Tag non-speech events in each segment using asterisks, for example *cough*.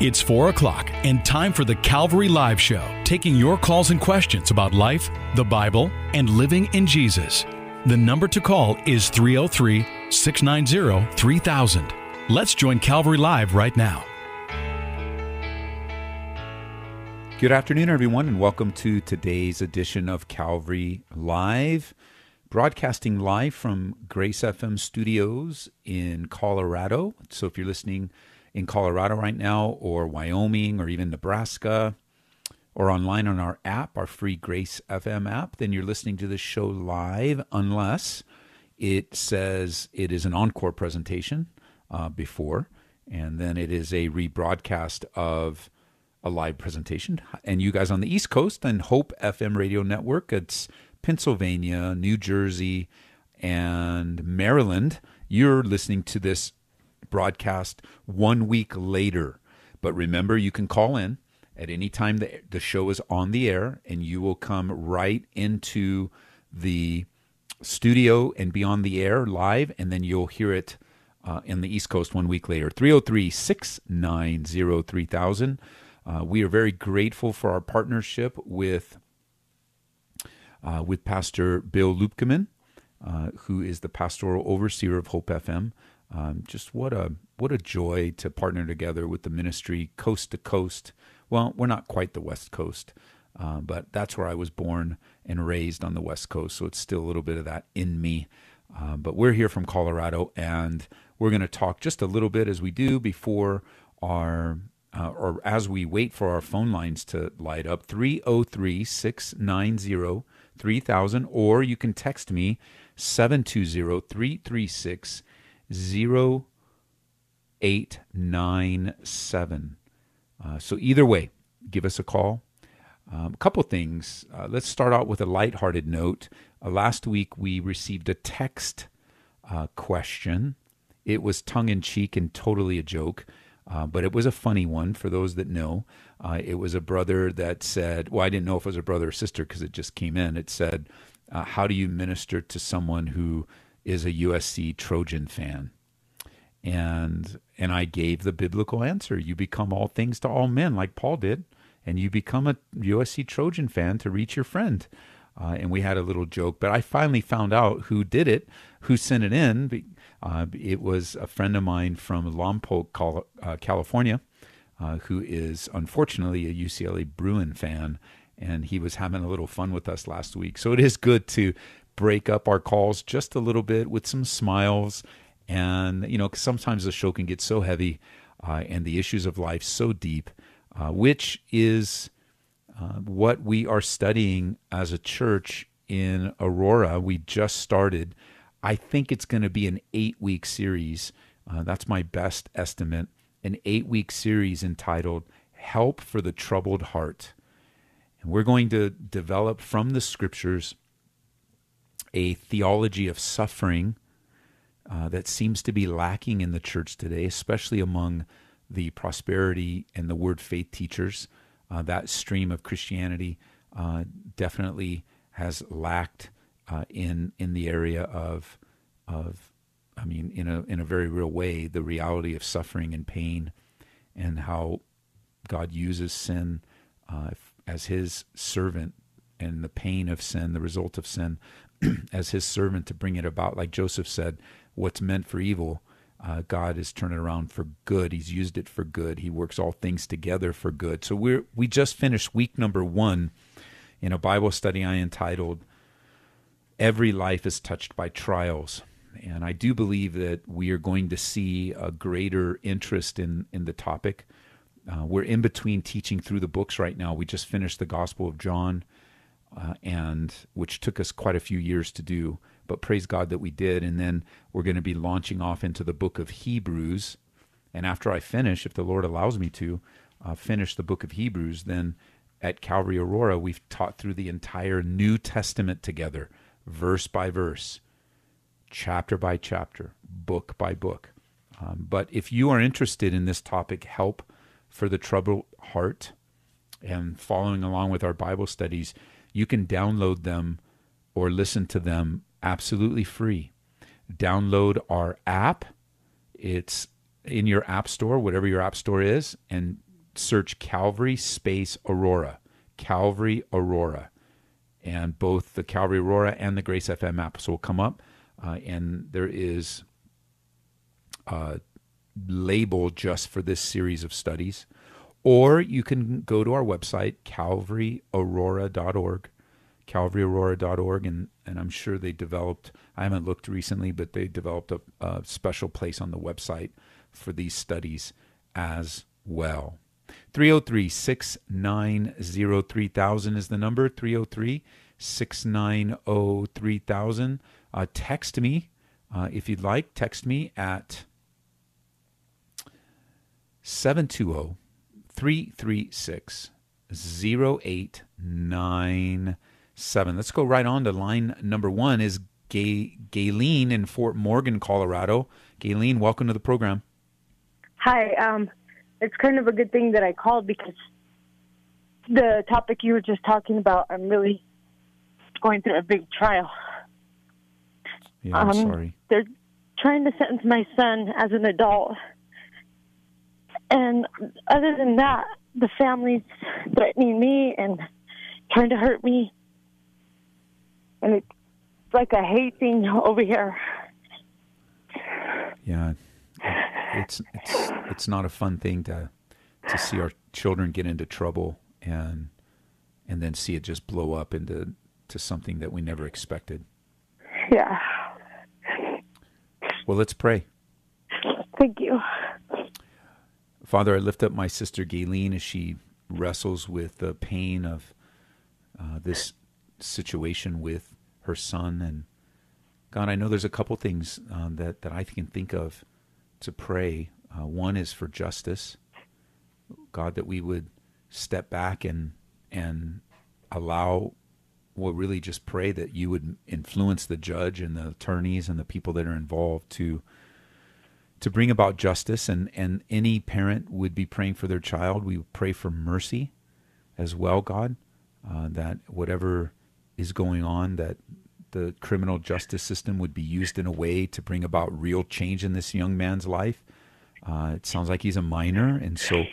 It's 4 o'clock and time for the Calvary Live Show, taking your calls and questions about life, the Bible, and living in Jesus. The number to call is 303 690 3000. Let's join Calvary Live right now. Good afternoon, everyone, and welcome to today's edition of Calvary Live, broadcasting live from Grace FM studios in Colorado. So if you're listening in Colorado right now, or Wyoming, or even Nebraska, or online on our app, our free Grace FM app, then you're listening to this show live, unless it says it is an encore presentation uh, before, and then it is a rebroadcast of a live presentation. And you guys on the East Coast and Hope FM radio network, it's Pennsylvania, New Jersey, and Maryland. You're listening to this broadcast one week later. But remember, you can call in at any time the, the show is on the air, and you will come right into the studio and be on the air live, and then you'll hear it uh, in the East Coast one week later. 303 690 3000. Uh, we are very grateful for our partnership with uh, with Pastor Bill Lupkeman, uh, who is the pastoral overseer of Hope FM. Um, just what a what a joy to partner together with the ministry coast to coast. Well, we're not quite the West Coast, uh, but that's where I was born and raised on the West Coast, so it's still a little bit of that in me. Uh, but we're here from Colorado, and we're going to talk just a little bit as we do before our uh, or as we wait for our phone lines to light up 303 690 3000 or you can text me 720 336 0897. Uh, so either way, give us a call. Um, a couple things. Uh, let's start out with a lighthearted note. Uh, last week we received a text uh, question. It was tongue in cheek and totally a joke, uh, but it was a funny one for those that know. Uh, it was a brother that said, Well, I didn't know if it was a brother or sister because it just came in. It said, How do you minister to someone who is a USC Trojan fan? And and I gave the biblical answer. You become all things to all men, like Paul did, and you become a USC Trojan fan to reach your friend. Uh, and we had a little joke, but I finally found out who did it, who sent it in. Uh, it was a friend of mine from Lompoc, uh, California, uh, who is unfortunately a UCLA Bruin fan, and he was having a little fun with us last week. So it is good to break up our calls just a little bit with some smiles and, you know, sometimes the show can get so heavy uh, and the issues of life so deep, uh, which is uh, what we are studying as a church in Aurora. We just started. I think it's going to be an eight week series. Uh, that's my best estimate. An eight week series entitled Help for the Troubled Heart. And we're going to develop from the scriptures a theology of suffering uh, that seems to be lacking in the church today, especially among the prosperity and the word faith teachers. Uh, that stream of Christianity uh, definitely has lacked uh, in in the area of of I mean in a in a very real way the reality of suffering and pain and how God uses sin uh, as His servant and the pain of sin, the result of sin, *clears throat* as His servant to bring it about. Like Joseph said, what's meant for evil, uh, God turned it around for good. He's used it for good. He works all things together for good. So we're we just finished week number one in a Bible study I entitled "Every Life is Touched by Trials," and I do believe that we are going to see a greater interest in in the topic. Uh, we're in between teaching through the books right now. We just finished the Gospel of John, uh, and which took us quite a few years to do but praise God that we did. And then we're going to be launching off into the book of Hebrews. And after I finish, if the Lord allows me to, uh, finish the book of Hebrews, then at Calvary Aurora, we've taught through the entire New Testament together, verse by verse, chapter by chapter, book by book. Um, but if you are interested in this topic, help for the troubled heart, and following along with our Bible studies, you can download them or listen to them absolutely free. Download our app. It's in your app store, whatever your app store is, and search Calvary space Aurora, Calvary Aurora, and both the Calvary Aurora and the Grace FM apps will come up, uh, and there is a label just for this series of studies. Or you can go to our website, calvaryaurora.org, calvaryaurora.org, and, and I'm sure they developed, I haven't looked recently, but they developed a, a special place on the website for these studies as well. 303 690 3000 is the number. 303 690 3000. Uh, text me uh, if you'd like. Text me at 720 336 0897. Let's go right on to line number one is Gay, Gayleen in Fort Morgan, Colorado. Gayleen, welcome to the program. Hi. Um, it's kind of a good thing that I called because the topic you were just talking about, I'm really going through a big trial. Yeah, I'm Um, sorry. They're trying to sentence my son as an adult. And other than that, the family's threatening me and trying to hurt me. And it's like a hate thing over here. Yeah, it's it's it's not a fun thing to to see our children get into trouble and and then see it just blow up into to something that we never expected. Yeah. Well, let's pray. Thank you. Father, I lift up my sister Gayleen as she wrestles with the pain of uh, this situation with her son. And God, I know there's a couple things um, that, that I can think of to pray. Uh, one is for justice. God, that we would step back and and allow, well, really just pray that you would influence the judge and the attorneys and the people that are involved to to bring about justice and, and any parent would be praying for their child. We pray for mercy as well, God, uh, that whatever is going on, that the criminal justice system would be used in a way to bring about real change in this young man's life. Uh, it sounds like he's a minor, and so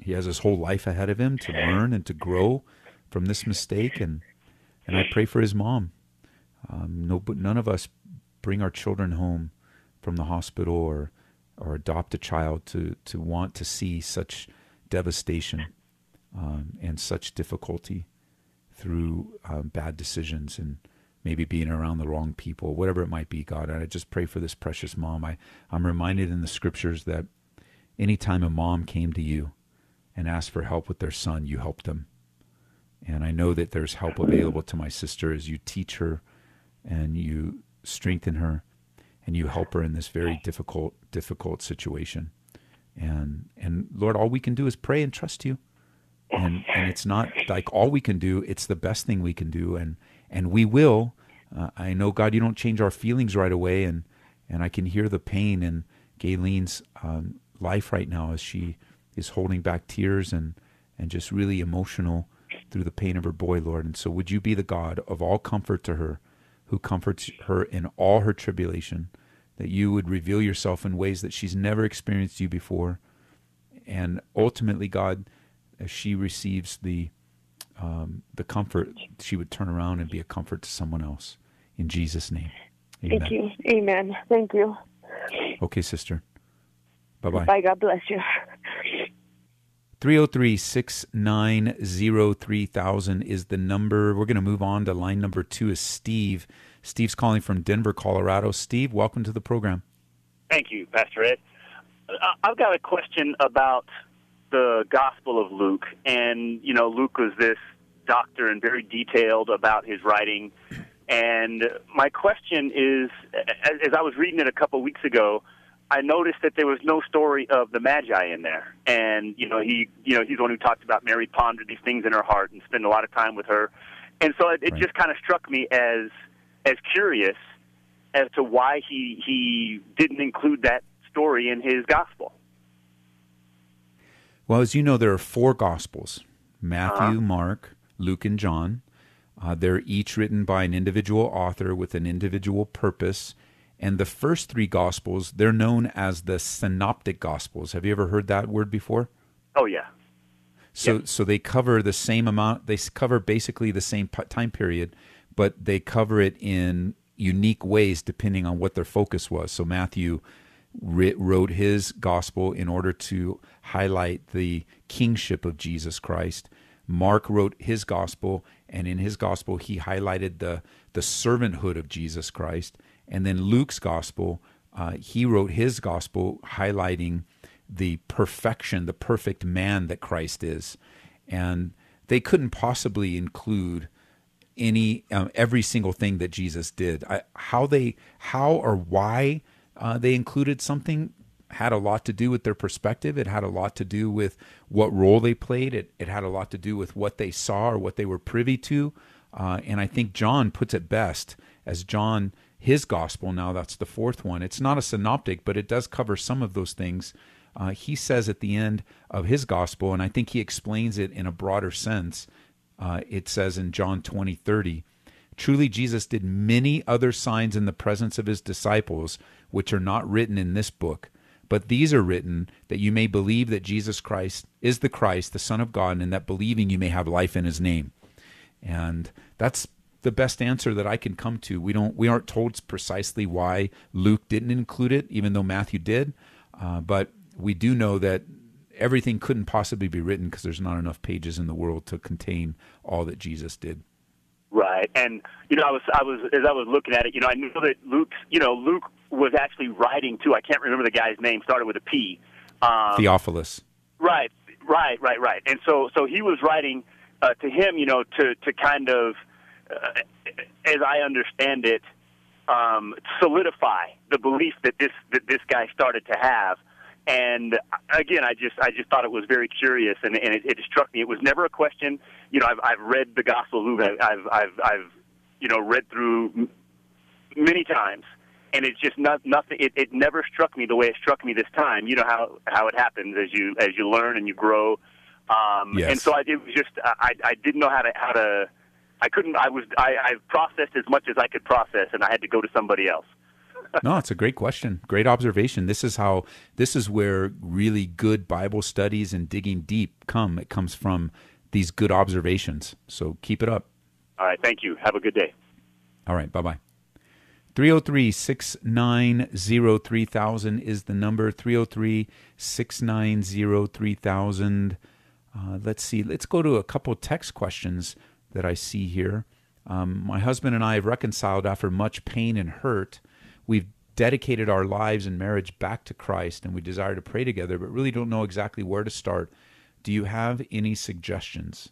he has his whole life ahead of him to learn and to grow from this mistake. And and I pray for his mom. Um, no, but none of us bring our children home from the hospital or or adopt a child to to want to see such devastation um, and such difficulty through um, bad decisions and maybe being around the wrong people, whatever it might be, God. And I just pray for this precious mom. I, I'm reminded in the scriptures that anytime a mom came to you and asked for help with their son, you helped them. And I know that there's help available to my sister as you teach her and you strengthen her and you help her in this very difficult, difficult situation. And and Lord, all we can do is pray and trust you. And and it's not like all we can do; it's the best thing we can do, and and we will. Uh, I know God, you don't change our feelings right away, and and I can hear the pain in Gayleen's um, life right now as she is holding back tears and and just really emotional through the pain of her boy, Lord. And so, would you be the God of all comfort to her, who comforts her in all her tribulation, that you would reveal yourself in ways that she's never experienced you before, and ultimately, God, as she receives the um, the comfort, she would turn around and be a comfort to someone else. In Jesus' name, Amen. Thank you. Amen. Thank you. Okay, sister. Bye bye. Bye. God bless you. 303 690 3000 is the number. We're going to move on to line number two is Steve. Steve's calling from Denver, Colorado. Steve, welcome to the program. Thank you, Pastor Ed. I- I've got a question about the Gospel of Luke. And, you know, Luke was this doctor and very detailed about his writing. And my question is as I was reading it a couple weeks ago, I noticed that there was no story of the Magi in there. And, you know, he, you know, he's the one who talked about Mary pondered these things in her heart and spent a lot of time with her. And so it, it Right. just kind of struck me as, as curious as to why he, he didn't include that story in his gospel. Well, as you know, there are four Gospels Matthew, Mark, Luke, and John. Uh, they're each written by an individual author with an individual purpose. And the first three Gospels, they're known as the Synoptic Gospels. Have you ever heard that word before? Oh, yeah. So Yep. so they cover the same amount. They cover basically the same time period, but they cover it in unique ways depending on what their focus was. So Matthew wrote his gospel in order to highlight the kingship of Jesus Christ. Mark wrote his gospel, and in his gospel he highlighted the the servanthood of Jesus Christ. And then Luke's gospel, uh, he wrote his gospel highlighting the perfection, the perfect man that Christ is. And they couldn't possibly include any um, every single thing that Jesus did. I, how they how or why uh, they included something had a lot to do with their perspective. It had a lot to do with what role they played. It it had a lot to do with what they saw or what they were privy to. Uh, and I think John puts it best as John his gospel. Now that's the fourth one. It's not a synoptic, but it does cover some of those things. Uh, he says at the end of his gospel, and I think he explains it in a broader sense. Uh, it says in John 20, 30, Truly, Jesus did many other signs in the presence of his disciples, which are not written in this book. But these are written that you may believe that Jesus Christ is the Christ, the Son of God, and that believing you may have life in his name. And that's the best answer that I can come to. We don't we aren't told precisely why Luke didn't include it, even though Matthew did. Uh, but we do know that everything couldn't possibly be written because there's not enough pages in the world to contain all that Jesus did. Right, and you know, I was, I was, as I was looking at it, you know, I knew that Luke, you know, Luke was actually writing too. I can't remember the guy's name. Started with a P. Um, Theophilus. Right, right, right, right. And so, so he was writing uh, to him, you know, to to kind of, as I understand it, um, solidify the belief that this that this guy started to have. And again, I just I just thought it was very curious, and, and it, it struck me. It was never a question. You know, I've I've read the Gospel of Luke. I've I've I've, I've you know read through many times, and it's just not nothing. It, it never struck me the way it struck me this time. You know how how it happens as you as you learn and you grow. Um, Yes. And so I, was just I I didn't know how to how to. I couldn't. I was. I, I processed as much as I could process, and I had to go to somebody else. *laughs* no, it's a great question. Great observation. This is how this is where really good Bible studies and digging deep come. It comes from these good observations. So keep it up. All right. Thank you. Have a good day. All right, bye bye. 303 690 3000 is the number. 303 690 3000. Uh, let's see. Let's go to a couple text questions that I see here. Um, my husband and I have reconciled after much pain and hurt. We've dedicated our lives and marriage back to Christ, and we desire to pray together, but really don't know exactly where to start. Do you have any suggestions?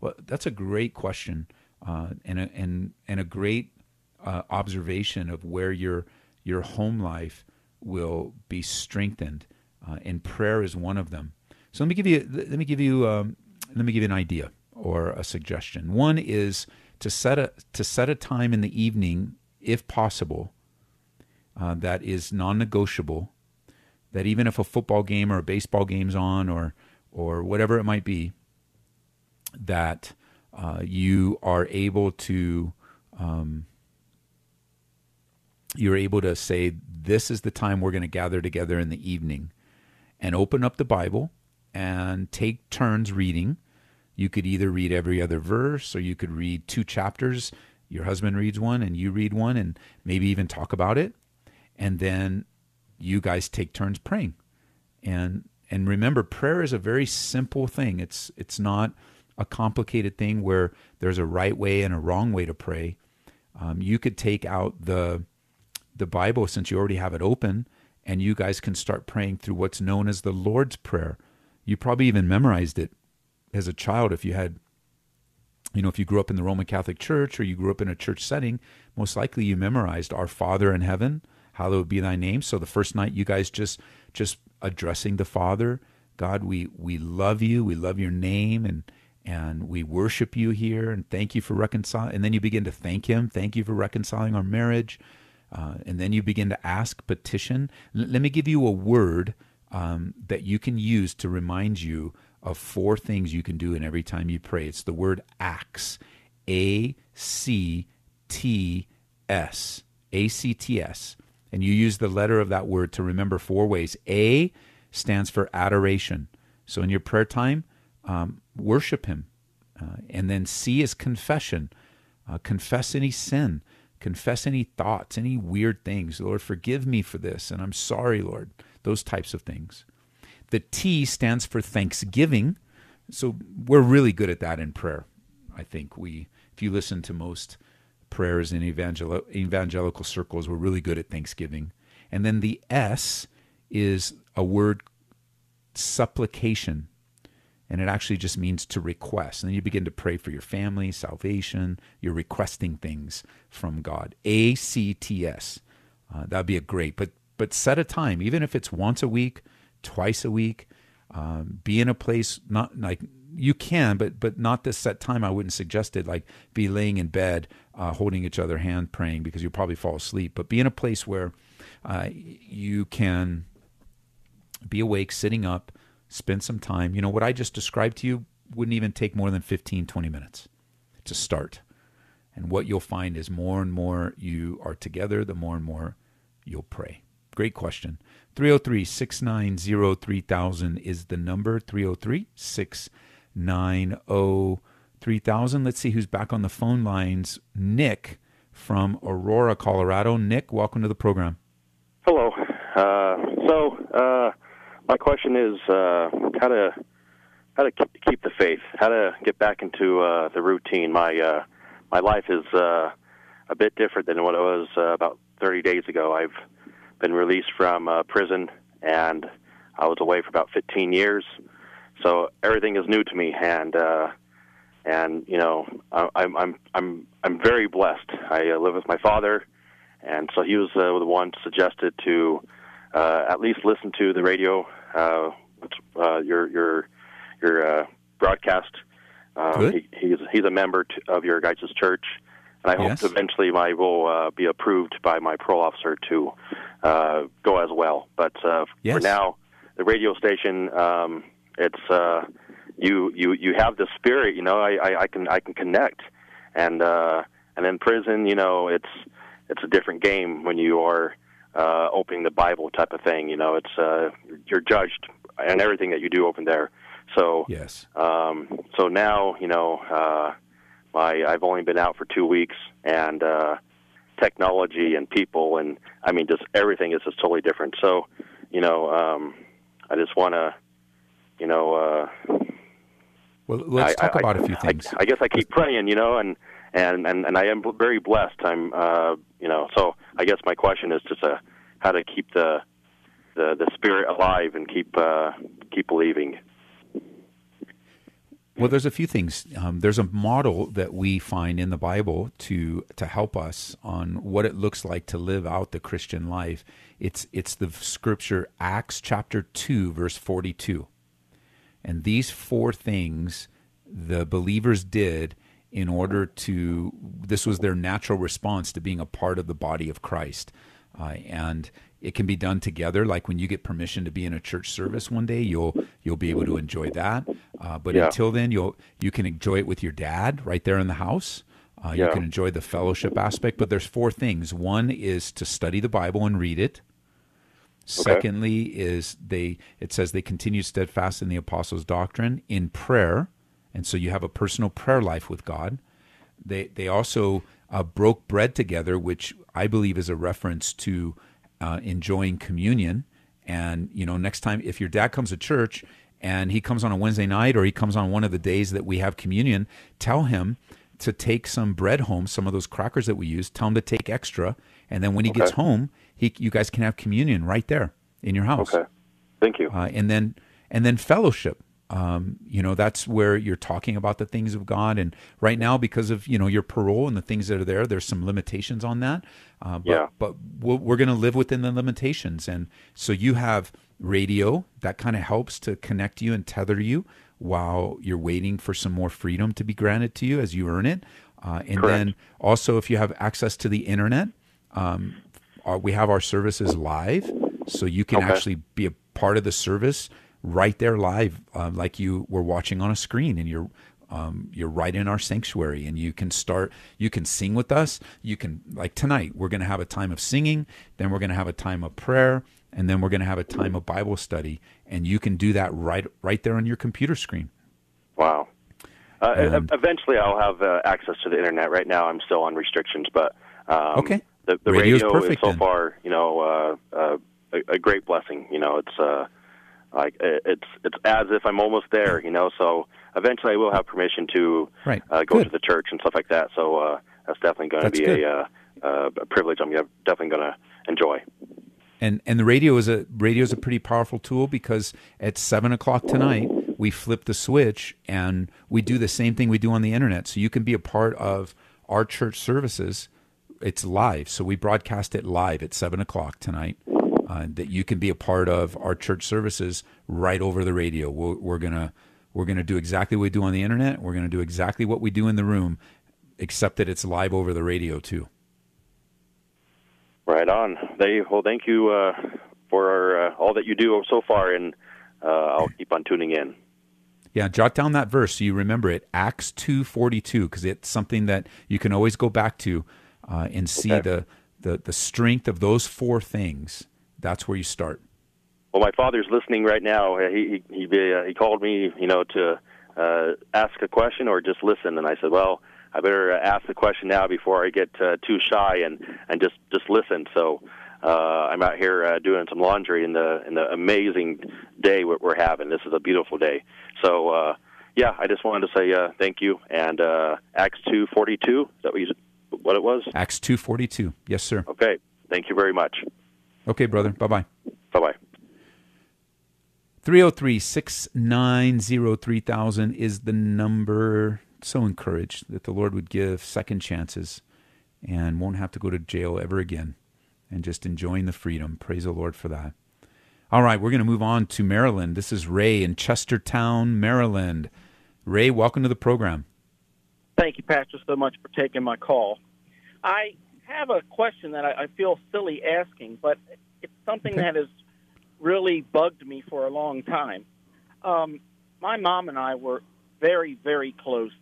Well, that's a great question, uh, and a, and and a great uh, observation of where your your home life will be strengthened, uh, and prayer is one of them. So let me give you let me give you um, let me give you an idea or a suggestion. One is to set a to set a time in the evening, if possible, uh, that is non-negotiable. That even if a football game or a baseball game's on, or or whatever it might be, that uh, you are able to um, you're able to say this is the time we're going to gather together in the evening and open up the bible and take turns reading you could either read every other verse or you could read two chapters. Your husband reads one and you read one and maybe even talk about it. And then you guys take turns praying. And and remember prayer is a very simple thing. It's it's not a complicated thing where there's a right way and a wrong way to pray. Um, you could take out the the bible since you already have it open and you guys can start praying through what's known as the lord's prayer. You probably even memorized it as a child if you had you know if you grew up in the roman catholic church or you grew up in a church setting most likely you memorized our father in heaven hallowed be thy name. So the first night you guys just just addressing the father god we we love you we love your name and and we worship you here and thank you for reconciling and then you begin to thank him thank you for reconciling our marriage uh, and then you begin to ask petition. L- let me give you a word um, that you can use to remind you of four things you can do in every time you pray it's the word acts a c t s a c t s and you use the letter of that word to remember four ways a stands for adoration so in your prayer time um, worship Him, uh, and then C is confession. Uh, confess any sin, confess any thoughts, any weird things. Lord, forgive me for this, and I'm sorry, Lord. Those types of things. The T stands for thanksgiving. So we're really good at that in prayer. I think we, if you listen to most prayers in evangel- evangelical circles, we're really good at thanksgiving. And then the S is a word supplication. And it actually just means to request. And then you begin to pray for your family, salvation. You're requesting things from God. A C T S. Uh, that'd be a great, but but set a time, even if it's once a week, twice a week. Um, be in a place not like you can, but but not this set time. I wouldn't suggest it. Like be laying in bed, uh, holding each other hand, praying because you'll probably fall asleep. But be in a place where uh, you can be awake, sitting up, spend some time. You know, what I just described to you wouldn't even take more than 15, 20 minutes to start. And what you'll find is more and more you are together, the more and more you'll pray. Great question. 303 690 3000 is the number 303 690 3000. Let's see who's back on the phone lines. Nick from Aurora, Colorado. Nick, welcome to the program. Hello. Uh, so, uh, my question is uh, how to how to keep the faith, how to get back into uh, the routine. My uh, my life is uh, a bit different than what it was uh, about 30 days ago. I've been released from uh, prison, and I was away for about 15 years. So everything is new to me, and uh, and you know I, I'm I'm I'm I'm very blessed. I uh, live with my father, and so he was uh, the one suggested to uh, at least listen to the radio, uh, uh, your your your uh, broadcast. Um, he, he's he's a member to, of your guys' church, and I yes. hope eventually I will uh, be approved by my parole officer to uh, go as well. But uh, yes. for now, the radio station, um, it's uh, you you you have the spirit. You know, I, I, I can I can connect, and uh, and in prison, you know, it's it's a different game when you are uh, opening the Bible type of thing. You know, it's uh, you're judged and everything that you do open there. So yes. Um, so now you know uh, my I've only been out for two weeks and uh, technology and people and I mean just everything is just totally different. So you know um, I just want to you know. Uh, well, let's I, talk I, about a few things. I, I guess I keep praying, you know, and and and, and I am very blessed. I'm, uh, you know, so I guess my question is just uh, how to keep the the the spirit alive and keep uh, keep believing. Well, there's a few things. Um, there's a model that we find in the Bible to to help us on what it looks like to live out the Christian life. It's it's the scripture Acts chapter two verse forty two, and these four things the believers did in order to this was their natural response to being a part of the body of Christ. Uh, and it can be done together. Like when you get permission to be in a church service one day, you'll you'll be able to enjoy that. Uh, but yeah. until then, you'll you can enjoy it with your dad right there in the house. Uh, yeah. You can enjoy the fellowship aspect. But there's four things. One is to study the Bible and read it. Okay. Secondly, is they it says they continue steadfast in the apostles' doctrine in prayer and so you have a personal prayer life with God. They they also uh, broke bread together, which I believe is a reference to uh, enjoying communion. And you know, next time if your dad comes to church and he comes on a Wednesday night or he comes on one of the days that we have communion, tell him to take some bread home, some of those crackers that we use. Tell him to take extra, and then when he okay. gets home, he you guys can have communion right there in your house. Okay, thank you. Uh, and then and then fellowship um, you know that's where you're talking about the things of God. And right now, because of you know your parole and the things that are there, there's some limitations on that. Uh, but, yeah. But we're going to live within the limitations, and so you have radio that kind of helps to connect you and tether you while you're waiting for some more freedom to be granted to you as you earn it. Uh, and Correct. then also, if you have access to the internet, um, uh, we have our services live, so you can okay. actually be a part of the service right there live, uh, like you were watching on a screen, and you're um, you're right in our sanctuary, and you can start. You can sing with us. You can like tonight. We're going to have a time of singing. Then we're going to have a time of prayer, and then we're going to have a time of Bible study. And you can do that right right there on your computer screen. Wow. Uh, and, eventually, I'll have uh, access to the internet. Right now, I'm still on restrictions, but um, okay. The, the radio perfect, is so then. far, you know, uh, uh, a, a great blessing. You know, it's uh, like it's it's as if I'm almost there. You know, so eventually I will have permission to Right. uh, go Good. to the church and stuff like that. So uh, that's definitely going to be a, uh, uh, a privilege. I'm definitely going to enjoy. and and the radio is a radio is a pretty powerful tool because at seven o'clock tonight we flip the switch and we do the same thing we do on the internet. So you can be a part of our church services. It's live, so we broadcast it live at seven o'clock tonight. Uh, that you can be a part of our church services right over the radio. We're, we're gonna we're gonna do exactly what we do on the internet. We're gonna do exactly what we do in the room, except that it's live over the radio too. Right on. They well, thank you uh, for uh, all that you do so far, and uh, I'll keep on tuning in. Yeah, jot down that verse so you remember it. Acts two forty two, because it's something that you can always go back to uh, and see Okay. the, the the strength of those four things. That's where you start. Well, my father's listening right now. Uh, He he he, uh, he called me, you know, to uh, ask a question or just listen, and I said, well, I better ask the question now before I get uh, too shy and and just just listen. So. Uh, I'm out here uh, doing some laundry in the in the amazing day we're, we're having. This is a beautiful day. So uh, yeah, I just wanted to say uh, thank you. And uh, Acts two forty two. That what, you, what it was? Acts two forty two. Yes, sir. Okay. Thank you very much. Okay, brother. Bye bye. Bye bye. 303 690 3000 is the number. So encouraged that the Lord would give second chances and won't have to go to jail ever again and just enjoying the freedom. Praise the Lord for that. All right, we're going to move on to Maryland. This is Ray in Chestertown, Maryland. Ray, welcome to the program. Thank you, Pastor, so much for taking my call. I have a question that I, I feel silly asking, but it's something Okay. that has really bugged me for a long time. Um, my mom and I were very, very close,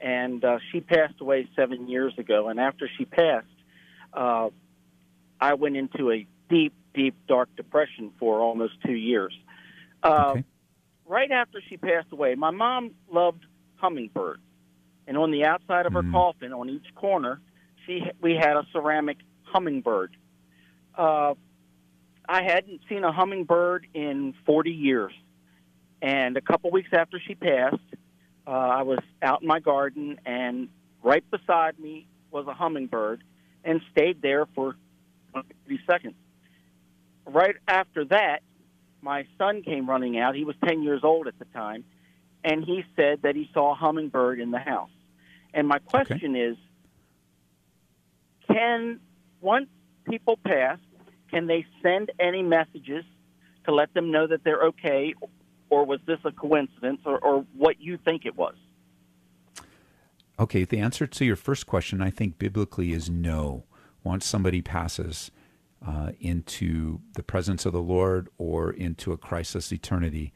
and uh, she passed away seven years ago. And after she passed, uh, I went into a deep, deep, dark depression for almost two years. Uh, Okay. Right after she passed away, my mom loved hummingbirds and on the outside of her Mm. coffin, on each corner, she we had a ceramic hummingbird. Uh, I hadn't seen a hummingbird in 40 years, and a couple weeks after she passed, uh, I was out in my garden, and right beside me was a hummingbird, and stayed there for 30 seconds. Right after that, my son came running out. He was 10 years old at the time, and he said that he saw a hummingbird in the house. And my question is can, once people pass, can they send any messages to let them know that they're okay, or was this a coincidence, or, or what you think it was? Okay, the answer to your first question, I think biblically, is no. Once somebody passes uh, into the presence of the Lord or into a Christless eternity,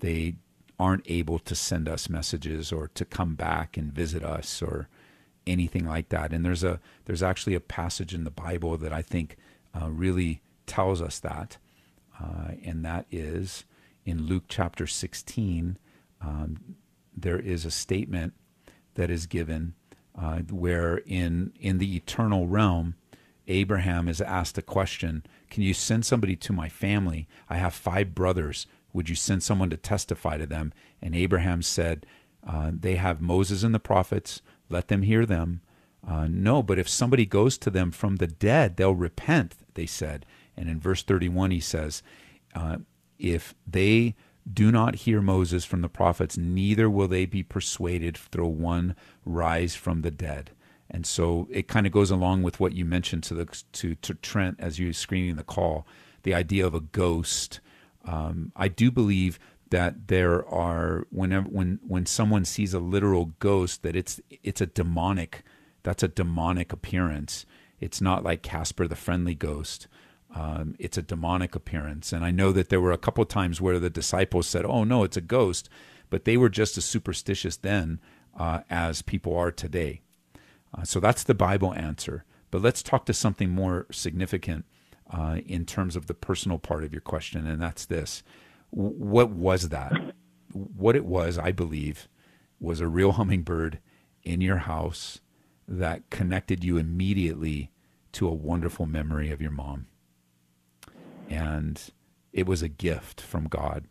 they aren't able to send us messages or to come back and visit us or anything like that. And there's a there's actually a passage in the Bible that I think uh, really tells us that, uh, and that is in Luke chapter 16. Um, there is a statement that is given uh, where in in the eternal realm abraham is asked a question can you send somebody to my family i have five brothers would you send someone to testify to them and abraham said uh, they have moses and the prophets let them hear them uh, no but if somebody goes to them from the dead they'll repent they said and in verse 31 he says uh, if they do not hear Moses from the prophets, neither will they be persuaded though one rise from the dead. And so it kind of goes along with what you mentioned to the to, to Trent as you were screening the call, the idea of a ghost. Um, I do believe that there are whenever when when someone sees a literal ghost, that it's it's a demonic that's a demonic appearance. It's not like Casper the friendly ghost um, it's a demonic appearance. And I know that there were a couple times where the disciples said, "Oh no, it's a ghost," but they were just as superstitious then uh, as people are today. Uh, so that's the Bible answer. But let's talk to something more significant uh, in terms of the personal part of your question, and that's this: What was that? What it was, I believe, was a real hummingbird in your house that connected you immediately to a wonderful memory of your mom. And it was a gift from God.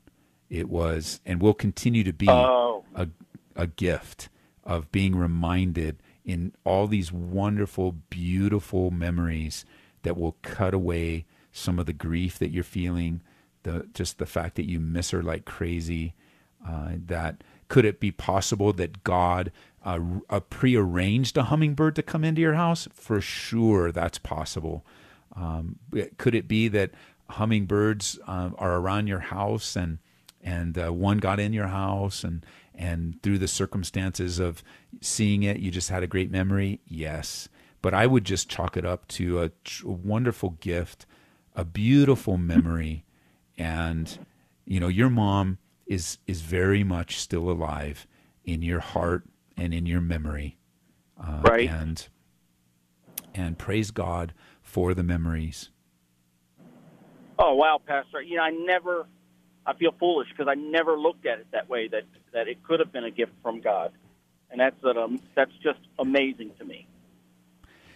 It was, and will continue to be Oh. a, a gift of being reminded in all these wonderful, beautiful memories that will cut away some of the grief that you're feeling, the just the fact that you miss her like crazy. Uh, that could it be possible that God uh, uh, prearranged a hummingbird to come into your house? For sure, that's possible. Um, could it be that hummingbirds uh, are around your house and and uh, one got in your house and and through the circumstances of seeing it you just had a great memory yes but i would just chalk it up to a, tr- wonderful gift a beautiful memory and you know your mom is is very much still alive in your heart and in your memory uh, Right. and and praise god for the memories Oh wow, Pastor! You know, I never. I feel foolish because I never looked at it that way. That that it could have been a gift from God, and that's. Um, that's just amazing to me.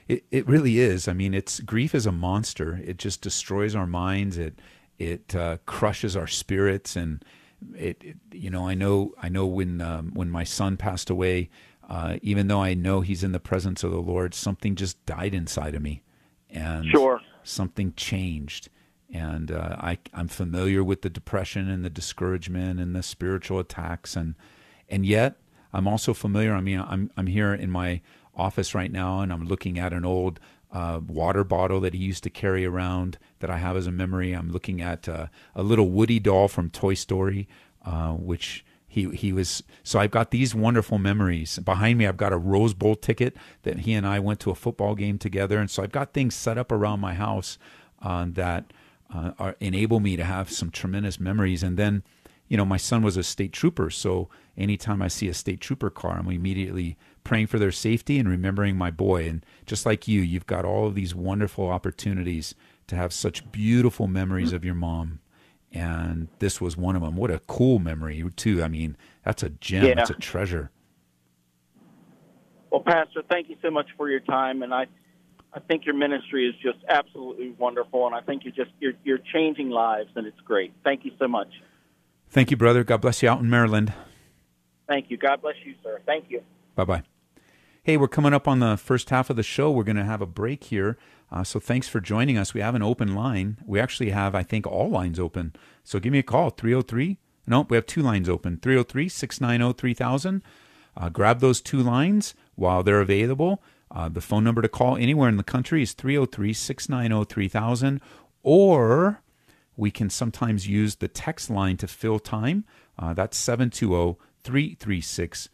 It it really is. I mean, it's grief is a monster. It just destroys our minds. It it uh, crushes our spirits, and it, it you know I know I know when um, when my son passed away, uh, even though I know he's in the presence of the Lord, something just died inside of me, and Sure. something changed. And uh, I I'm familiar with the depression and the discouragement and the spiritual attacks, and and yet I'm also familiar. I mean, I'm I'm here in my office right now, and I'm looking at an old uh, water bottle that he used to carry around that I have as a memory. I'm looking at uh, a little Woody doll from Toy Story, uh, which he he was. So I've got these wonderful memories behind me. I've got a Rose Bowl ticket that he and I went to a football game together, and so I've got things set up around my house uh, that uh, are, enable me to have some tremendous memories. And then, you know, my son was a state trooper, so anytime I see a state trooper car, I'm immediately praying for their safety and remembering my boy. And just like you, you've got all of these wonderful opportunities to have such beautiful memories of your mom. And this was one of them. What a cool memory, too. I mean, that's a gem, Yeah. that's a treasure. Well, Pastor, thank you so much for your time, and I, I think your ministry is just absolutely wonderful, and I think you're just you're you're changing lives, and it's great. Thank you so much. Thank you, brother. God bless you out in Maryland. Thank you. God bless you, sir. Thank you. Bye bye. Hey, we're coming up on the first half of the show. We're going to have a break here. Uh, so thanks for joining us. We have an open line. We actually have, I think, all lines open. So give me a call 303. No, we have two lines open 303 690 3000. Uh, grab those two lines while they're available. Uh, the phone number to call anywhere in the country is 303 690 3000. Or we can sometimes use the text line to fill time. Uh, that's 720 336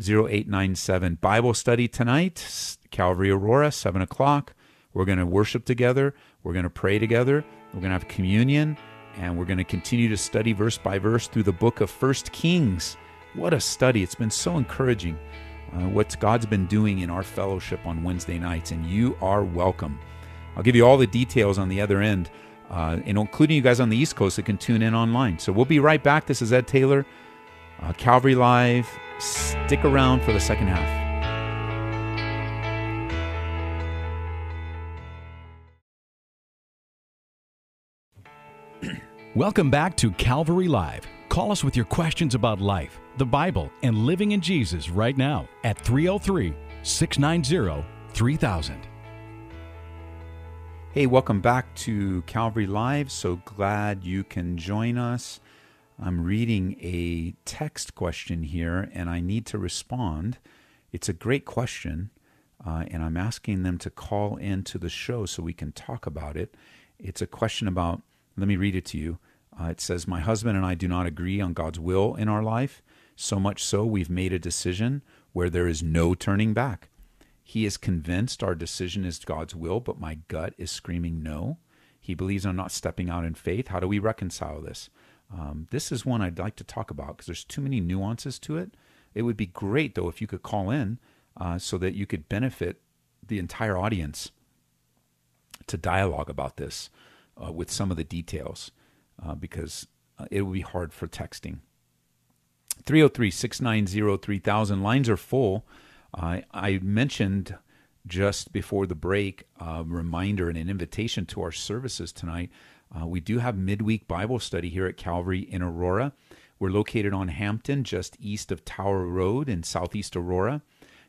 0897. Bible study tonight, Calvary Aurora, 7 o'clock. We're going to worship together. We're going to pray together. We're going to have communion. And we're going to continue to study verse by verse through the book of First Kings. What a study. It's been so encouraging uh, what God's been doing in our fellowship on Wednesday nights. And you are welcome. I'll give you all the details on the other end, uh, and including you guys on the East Coast that can tune in online. So we'll be right back. This is Ed Taylor, uh, Calvary Live. Stick around for the second half. Welcome back to Calvary Live. Call us with your questions about life, the Bible, and living in Jesus right now at 303 690 3000. Hey, welcome back to Calvary Live. So glad you can join us. I'm reading a text question here and I need to respond. It's a great question, uh, and I'm asking them to call into the show so we can talk about it. It's a question about, let me read it to you. Uh, it says, My husband and I do not agree on God's will in our life, so much so we've made a decision where there is no turning back. He is convinced our decision is God's will, but my gut is screaming no. He believes I'm not stepping out in faith. How do we reconcile this? Um, this is one I'd like to talk about because there's too many nuances to it. It would be great, though, if you could call in uh, so that you could benefit the entire audience to dialogue about this uh, with some of the details uh, because uh, it would be hard for texting. 303 690 3000. Lines are full. I mentioned just before the break a reminder and an invitation to our services tonight. Uh, we do have midweek Bible study here at Calvary in Aurora. We're located on Hampden, just east of Tower Road in southeast Aurora.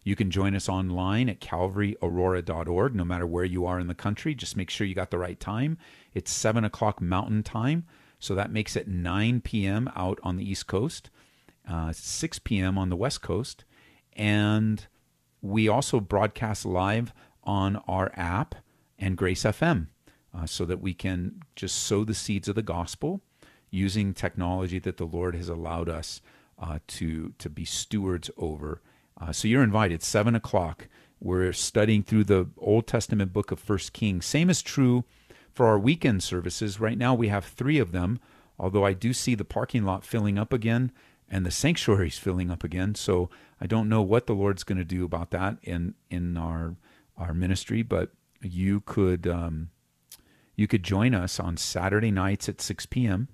You can join us online at calvaryaurora.org, no matter where you are in the country. Just make sure you got the right time. It's 7 o'clock Mountain Time, so that makes it 9 p.m. out on the East Coast, uh, 6 p.m. on the West Coast. And we also broadcast live on our app and Grace FM uh, so that we can just sow the seeds of the gospel using technology that the Lord has allowed us uh, to, to be stewards over. Uh, so you're invited, 7 o'clock. We're studying through the Old Testament book of First Kings. Same is true for our weekend services. Right now we have three of them, although I do see the parking lot filling up again and the sanctuary's *laughs* filling up again. So I don't know what the Lord's going to do about that in in our our ministry, but you could um, you could join us on Saturday nights at 6 p.m.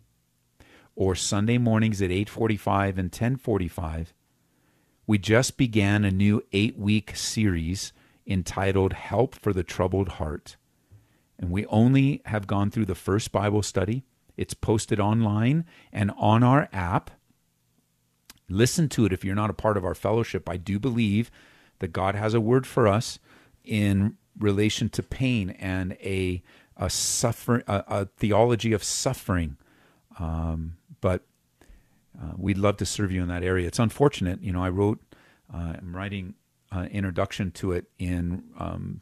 or Sunday mornings at 8:45 and 10:45. We just began a new eight-week series entitled "Help for the Troubled Heart," and we only have gone through the first Bible study. It's posted online and on our app Listen to it if you're not a part of our fellowship. I do believe that God has a word for us in relation to pain and a a suffer a, a theology of suffering. Um, but uh, we'd love to serve you in that area. It's unfortunate, you know. I wrote, uh, I'm writing an introduction to it in, um,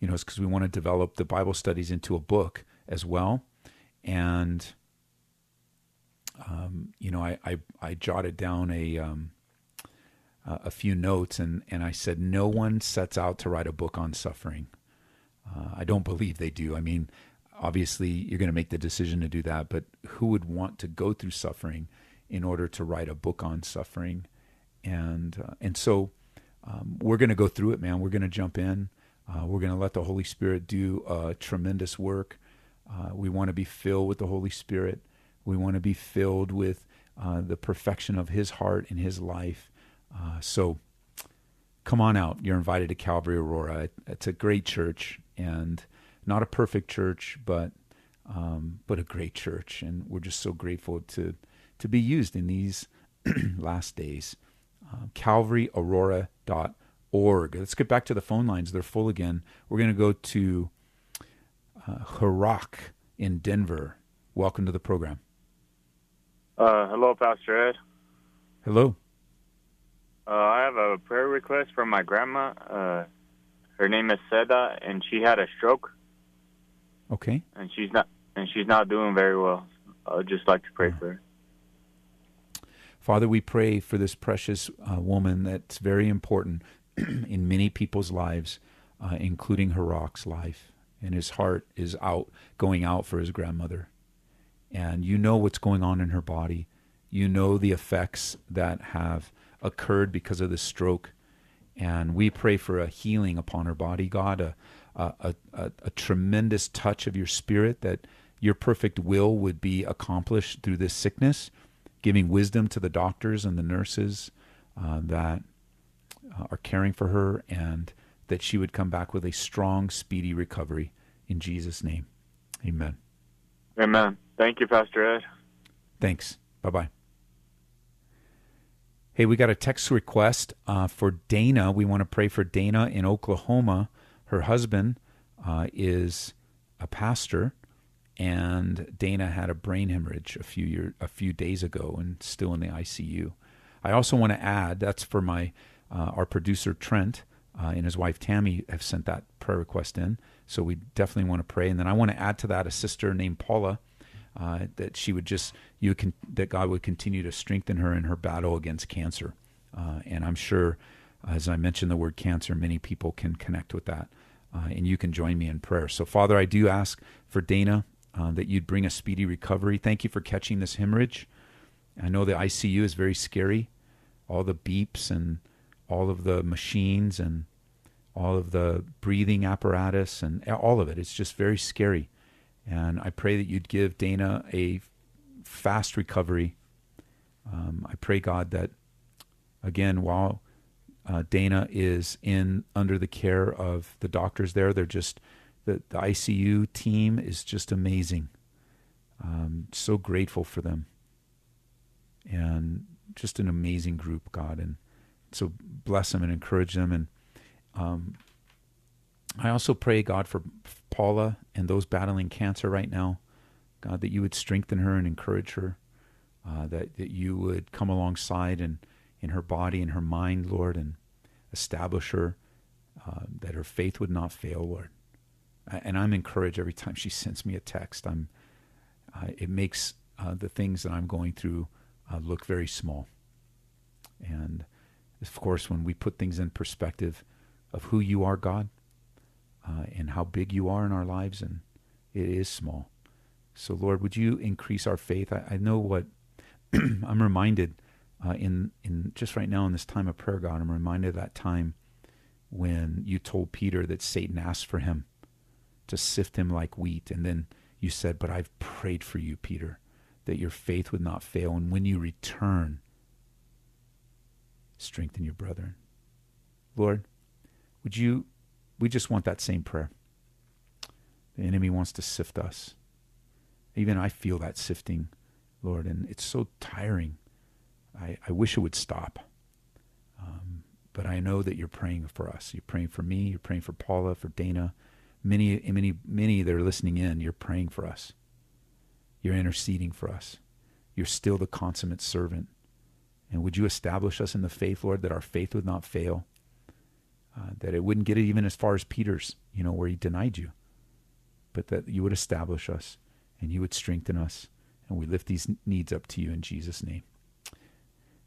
you know, it's because we want to develop the Bible studies into a book as well, and um, you know, I, I, I jotted down a um, a few notes and, and I said, no one sets out to write a book on suffering. Uh, I don't believe they do. I mean, obviously, you're going to make the decision to do that, but who would want to go through suffering in order to write a book on suffering? And uh, and so um, we're going to go through it, man. We're going to jump in. Uh, we're going to let the Holy Spirit do a tremendous work. Uh, we want to be filled with the Holy Spirit. We want to be filled with uh, the perfection of His heart and His life. Uh, so come on out. You're invited to Calvary Aurora. It's a great church and not a perfect church, but um, but a great church. And we're just so grateful to to be used in these *clears throat* last days. Uh, CalvaryAurora.org. Let's get back to the phone lines. They're full again. We're going to go to uh, Harak in Denver. Welcome to the program. Uh, hello, Pastor Ed. Hello. Uh, I have a prayer request from my grandma. Uh, her name is Seda, and she had a stroke. Okay. And she's not, and she's not doing very well. I'd just like to pray for her. Father, we pray for this precious uh, woman that's very important *clears throat* in many people's lives, uh, including Harak's life. And his heart is out, going out for his grandmother and you know what's going on in her body. You know the effects that have occurred because of the stroke. And we pray for a healing upon her body, God, a, a, a, a tremendous touch of your spirit that your perfect will would be accomplished through this sickness, giving wisdom to the doctors and the nurses uh, that are caring for her, and that she would come back with a strong, speedy recovery. In Jesus' name, amen. Amen. Thank you, Pastor Ed. Thanks. Bye bye. Hey, we got a text request uh, for Dana. We want to pray for Dana in Oklahoma. Her husband uh, is a pastor, and Dana had a brain hemorrhage a few year, a few days ago, and still in the ICU. I also want to add that's for my uh, our producer Trent uh, and his wife Tammy have sent that prayer request in. So we definitely want to pray, and then I want to add to that a sister named Paula uh, that she would just you can that God would continue to strengthen her in her battle against cancer. Uh, and I'm sure, as I mentioned the word cancer, many people can connect with that, uh, and you can join me in prayer. So, Father, I do ask for Dana uh, that you'd bring a speedy recovery. Thank you for catching this hemorrhage. I know the ICU is very scary, all the beeps and all of the machines and all of the breathing apparatus and all of it. It's just very scary. And I pray that you'd give Dana a fast recovery Um, I pray, God, that again, while uh, Dana is in under the care of the doctors there, they're just the, the ICU team is just amazing. Um, so grateful for them, and just an amazing group, God, and so bless them and encourage them. And um, I also pray, God, for Paula and those battling cancer right now. God, that you would strengthen her and encourage her, uh, that, that you would come alongside and in her body and her mind, Lord, and establish her, uh, that her faith would not fail, Lord. And I'm encouraged every time she *laughs* sends me a text. I'm, uh, it makes uh, the things that I'm going through uh, look very small. And of course, when we put things in perspective of who you are, God, uh, and how big you are in our lives, and it is small. So, Lord, would you increase our faith? I, I know what *clears throat* I'm reminded uh, in in just right now in this time of prayer, God. I'm reminded of that time when you told Peter that Satan asked for him to sift him like wheat, and then you said, "But I've prayed for you, Peter, that your faith would not fail, and when you return, strengthen your brethren." Lord, would you? We just want that same prayer. The enemy wants to sift us. Even I feel that sifting, Lord, and it's so tiring. I, I wish it would stop. Um, but I know that you're praying for us. You're praying for me. You're praying for Paula, for Dana. Many, many, many that are listening in, you're praying for us. You're interceding for us. You're still the consummate servant. And would you establish us in the faith, Lord, that our faith would not fail? Uh, that it wouldn't get it even as far as Peter's, you know, where he denied you, but that you would establish us and you would strengthen us. And we lift these needs up to you in Jesus' name.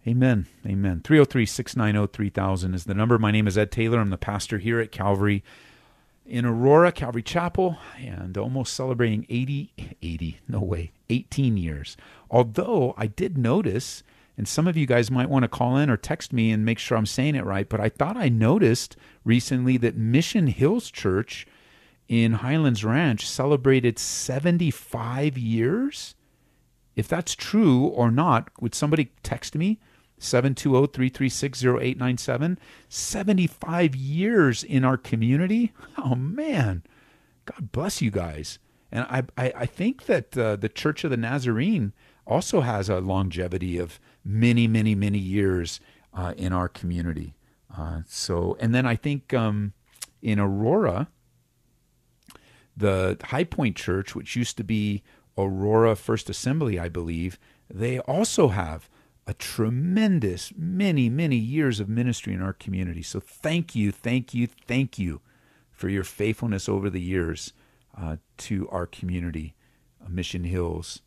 Amen. Amen. 303 690 3000 is the number. My name is Ed Taylor. I'm the pastor here at Calvary in Aurora, Calvary Chapel, and almost celebrating 80, 80, no way, 18 years. Although I did notice, and some of you guys might want to call in or text me and make sure I'm saying it right, but I thought I noticed recently that Mission Hills Church in Highlands Ranch celebrated 75 years. If that's true or not, would somebody text me? 720-336-0897 75 years in our community oh man god bless you guys and i i, I think that uh, the church of the nazarene also has a longevity of many many many years uh, in our community uh, so and then i think um, in aurora the High Point Church, which used to be Aurora First Assembly, I believe, they also have a tremendous many, many years of ministry in our community. So thank you, thank you, thank you for your faithfulness over the years uh, to our community, uh, Mission Hills,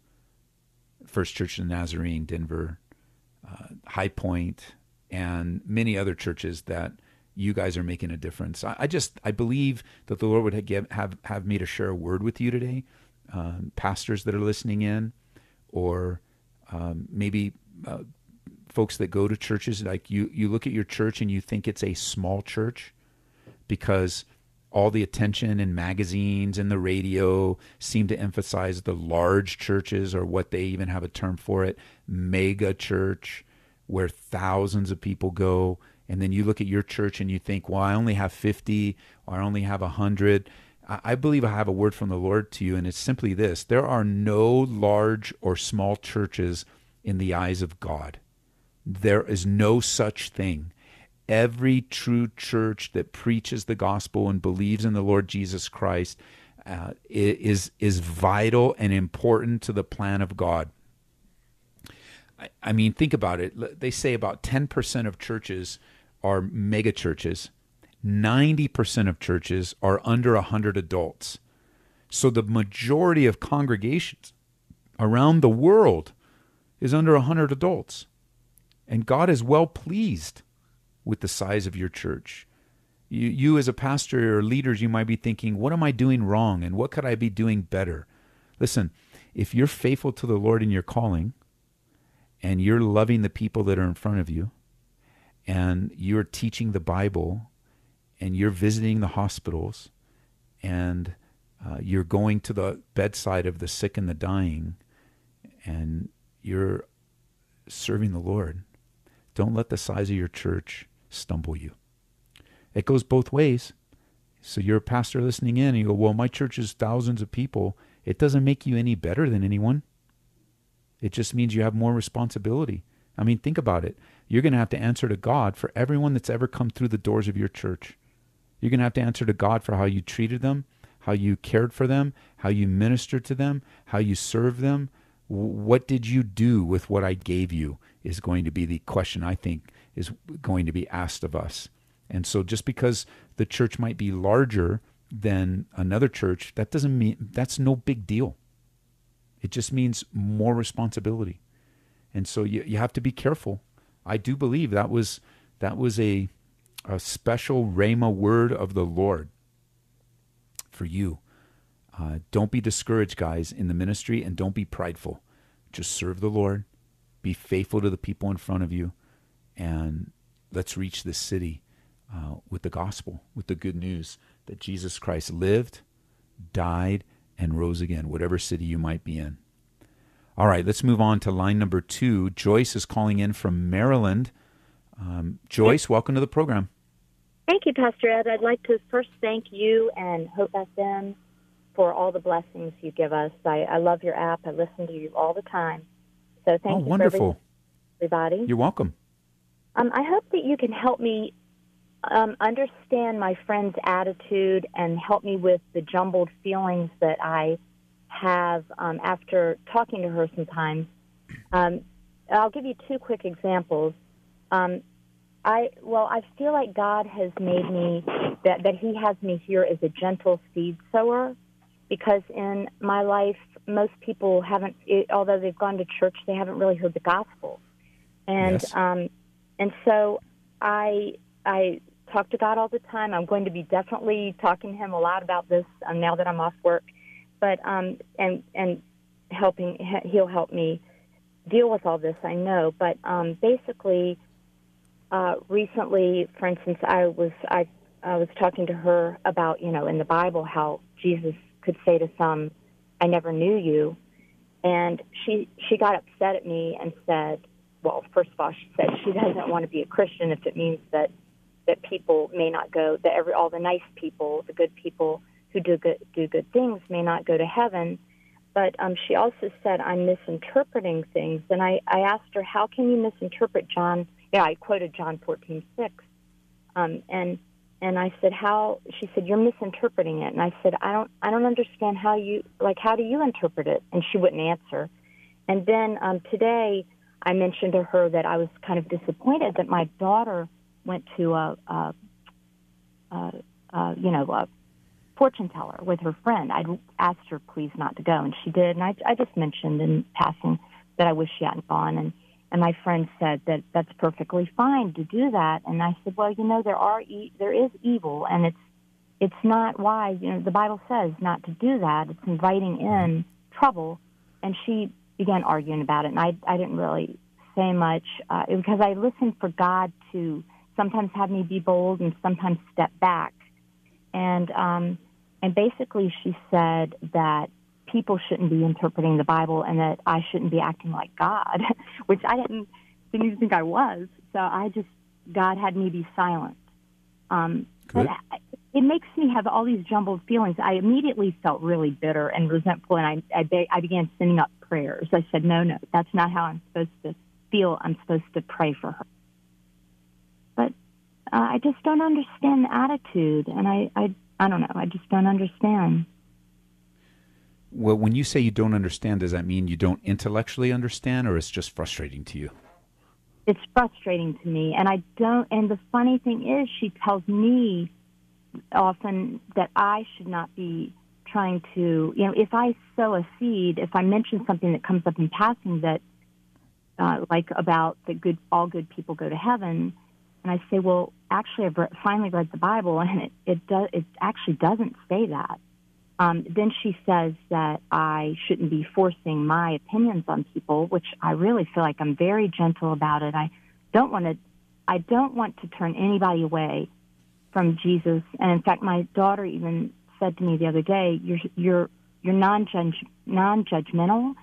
First Church of the Nazarene, Denver, uh, High Point, and many other churches that you guys are making a difference. I, I just I believe that the Lord would have have, have me to share a word with you today, um, pastors that are listening in, or um, maybe uh, folks that go to churches. Like you, you look at your church and you think it's a small church because all the attention in magazines and the radio seem to emphasize the large churches or what they even have a term for it mega church where thousands of people go and then you look at your church and you think, well, I only have 50 or I only have 100. I believe I have a word from the Lord to you, and it's simply this there are no large or small churches in the eyes of God. There is no such thing. Every true church that preaches the gospel and believes in the Lord Jesus Christ uh, is, is vital and important to the plan of God. I mean, think about it. They say about 10% of churches are mega churches. 90% of churches are under 100 adults. So the majority of congregations around the world is under 100 adults. And God is well pleased with the size of your church. You, you, as a pastor or leaders, you might be thinking, what am I doing wrong and what could I be doing better? Listen, if you're faithful to the Lord in your calling, and you're loving the people that are in front of you, and you're teaching the Bible, and you're visiting the hospitals, and uh, you're going to the bedside of the sick and the dying, and you're serving the Lord. Don't let the size of your church stumble you. It goes both ways. So you're a pastor listening in and you go, Well, my church is thousands of people. It doesn't make you any better than anyone. It just means you have more responsibility. I mean, think about it. You're going to have to answer to God for everyone that's ever come through the doors of your church. You're going to have to answer to God for how you treated them, how you cared for them, how you ministered to them, how you served them. What did you do with what I gave you is going to be the question I think is going to be asked of us. And so just because the church might be larger than another church, that doesn't mean that's no big deal. It just means more responsibility. And so you, you have to be careful. I do believe that was that was a a special Rhema word of the Lord for you. Uh, don't be discouraged, guys, in the ministry, and don't be prideful. Just serve the Lord, be faithful to the people in front of you, and let's reach this city uh, with the gospel, with the good news that Jesus Christ lived, died, and rose again, whatever city you might be in. All right, let's move on to line number two. Joyce is calling in from Maryland. Um, Joyce, welcome to the program. Thank you, Pastor Ed. I'd like to first thank you and Hope FM for all the blessings you give us. I, I love your app. I listen to you all the time. So thank oh, you wonderful. everybody. You're welcome. Um, I hope that you can help me um, understand my friend's attitude and help me with the jumbled feelings that I have um, after talking to her sometimes. Um, I'll give you two quick examples. Um, I well, I feel like God has made me that that He has me here as a gentle seed sower, because in my life, most people haven't, it, although they've gone to church, they haven't really heard the gospel, and Yes. um, and so I I talk to God all the time. I'm going to be definitely talking to Him a lot about this um, now that I'm off work, but um, and and helping he- He'll help me deal with all this. I know, but um, basically uh, recently, for instance, I was I, I was talking to her about you know in the Bible how Jesus could say to some, "I never knew you," and she she got upset at me and said, "Well, first of all, she said she *laughs* doesn't want to be a Christian if it means that that people may not go that every all the nice people, the good people who do good do good things may not go to heaven." But um, she also said I'm misinterpreting things, and I, I asked her, "How can you misinterpret John?" Yeah, I quoted John fourteen six, um, and and I said, "How?" She said, "You're misinterpreting it." And I said, "I don't I don't understand how you like how do you interpret it?" And she wouldn't answer. And then um, today, I mentioned to her that I was kind of disappointed that my daughter went to a, a, a, a you know a fortune teller with her friend. I'd asked her please not to go, and she did. And I, I just mentioned in passing that I wish she hadn't gone. And and my friend said that that's perfectly fine to do that. And I said, well, you know, there are e- there is evil, and it's it's not wise. You know, the Bible says not to do that. It's inviting in trouble. And she began arguing about it, and I I didn't really say much uh, because I listened for God to sometimes have me be bold and sometimes step back. And um, and basically, she said that people shouldn't be interpreting the Bible and that I shouldn't be acting like God, *laughs* which I didn't didn't even think I was. So I just God had me be silent. Um, Good. but I- it makes me have all these jumbled feelings. I immediately felt really bitter and resentful, and I I, be, I began sending up prayers. I said, no, no, that's not how I'm supposed to feel. I'm supposed to pray for her. Uh, I just don't understand the attitude, and I, I I don't know. I just don't understand. Well, when you say you don't understand, does that mean you don't intellectually understand, or it's just frustrating to you? It's frustrating to me, and I don't. And the funny thing is, she tells me often that I should not be trying to. You know, if I sow a seed, if I mention something that comes up in passing that, uh, like about that good all good people go to heaven, and I say, well, actually, I've re- finally read the Bible, and it it does it actually doesn't say that. Um, then she says that I shouldn't be forcing my opinions on people, which I really feel like I'm very gentle about it. I don't want to, I don't want to turn anybody away from Jesus. And in fact, my daughter even said to me the other day, "You're you're you're non non judgmental,"